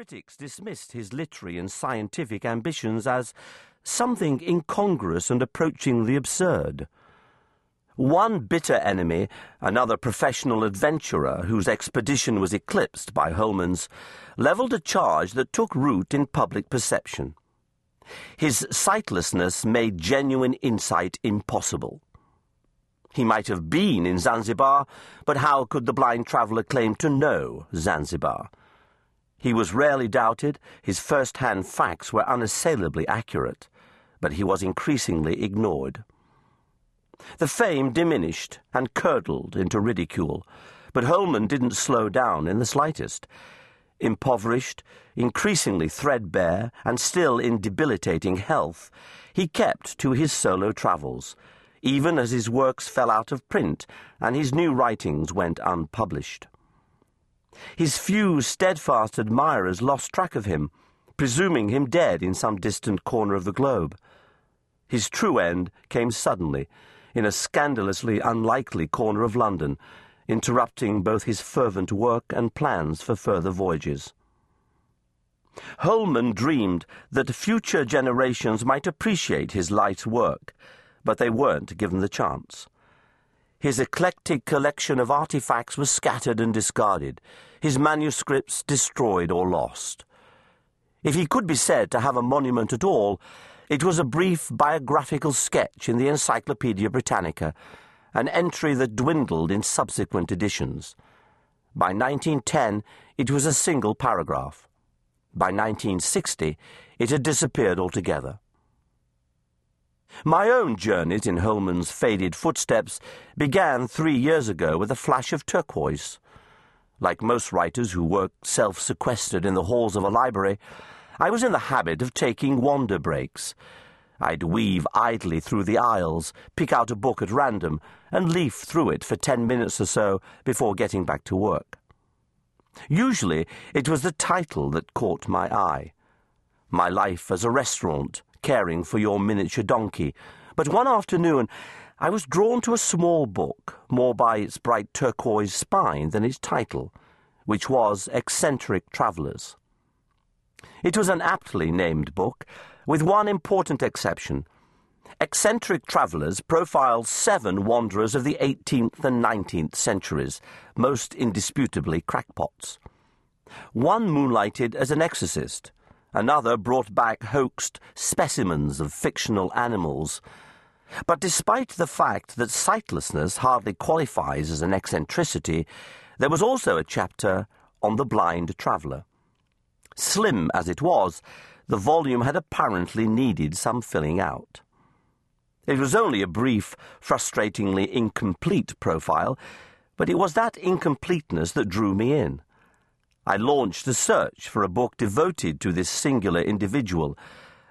critics dismissed his literary and scientific ambitions as something incongruous and approaching the absurd. One bitter enemy, another professional adventurer whose expedition was eclipsed by Holman's, levelled a charge that took root in public perception. His sightlessness made genuine insight impossible. He might have been in Zanzibar, but how could the blind traveller claim to know Zanzibar? He was rarely doubted, his first-hand facts were unassailably accurate, but he was increasingly ignored. The fame diminished and curdled into ridicule, but Holman didn't slow down in the slightest. Impoverished, increasingly threadbare, and still in debilitating health, he kept to his solo travels, even as his works fell out of print and his new writings went unpublished. His few steadfast admirers lost track of him, presuming him dead in some distant corner of the globe. His true end came suddenly, in a scandalously unlikely corner of London, interrupting both his fervent work and plans for further voyages. Holman dreamed that future generations might appreciate his light work, but they weren't given the chance. His eclectic collection of artifacts was scattered and discarded, his manuscripts destroyed or lost. If he could be said to have a monument at all, it was a brief biographical sketch in the Encyclopaedia Britannica, an entry that dwindled in subsequent editions. By 1910, it was a single paragraph. By 1960, it had disappeared altogether. My own journeys in Holman's faded footsteps began three years ago with a flash of turquoise. Like most writers who work self-sequestered in the halls of a library, I was in the habit of taking wander breaks. I'd weave idly through the aisles, pick out a book at random, and leaf through it for ten minutes or so before getting back to work. Usually it was the title that caught my eye. My life as a restaurant, caring for your miniature donkey. But one afternoon I was drawn to a small book, more by its bright turquoise spine than its title, which was Eccentric Travellers. It was an aptly named book, with one important exception. Eccentric Travellers profiled seven wanderers of the 18th and 19th centuries, most indisputably crackpots. One moonlighted as an exorcist, another brought back hoaxed specimens of fictional animals. But despite the fact that sightlessness hardly qualifies as an eccentricity, there was also a chapter on the blind traveller. Slim as it was, the volume had apparently needed some filling out. It was only a brief, frustratingly incomplete profile, but it was that incompleteness that drew me in. I launched a search for a book devoted to this singular individual,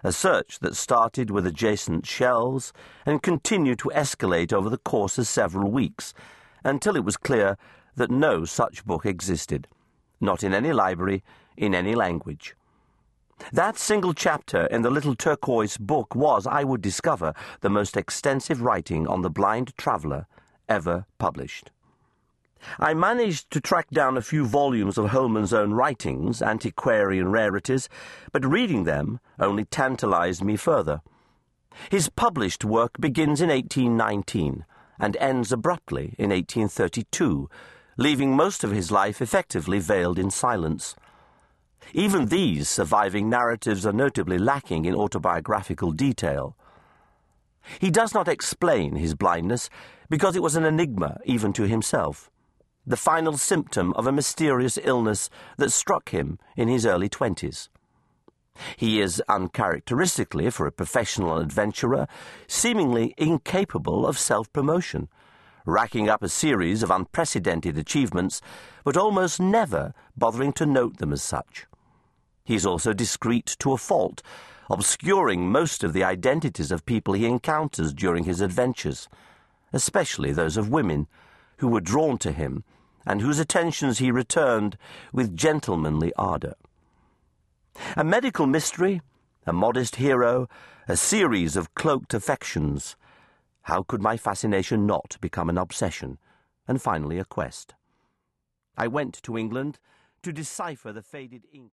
a search that started with adjacent shelves and continued to escalate over the course of several weeks, until it was clear that no such book existed, not in any library, in any language. That single chapter in the little turquoise book was, I would discover, the most extensive writing on the blind traveller ever published. I managed to track down a few volumes of Holman's own writings, antiquarian rarities, but reading them only tantalized me further. His published work begins in 1819 and ends abruptly in 1832, leaving most of his life effectively veiled in silence. Even these surviving narratives are notably lacking in autobiographical detail. He does not explain his blindness because it was an enigma even to himself, the final symptom of a mysterious illness that struck him in his early twenties. He is uncharacteristically, for a professional adventurer, seemingly incapable of self promotion, racking up a series of unprecedented achievements, but almost never bothering to note them as such. He is also discreet to a fault, obscuring most of the identities of people he encounters during his adventures, especially those of women, who were drawn to him and whose attentions he returned with gentlemanly ardour. A medical mystery, a modest hero, a series of cloaked affections. How could my fascination not become an obsession, and finally a quest? I went to England to decipher the faded ink.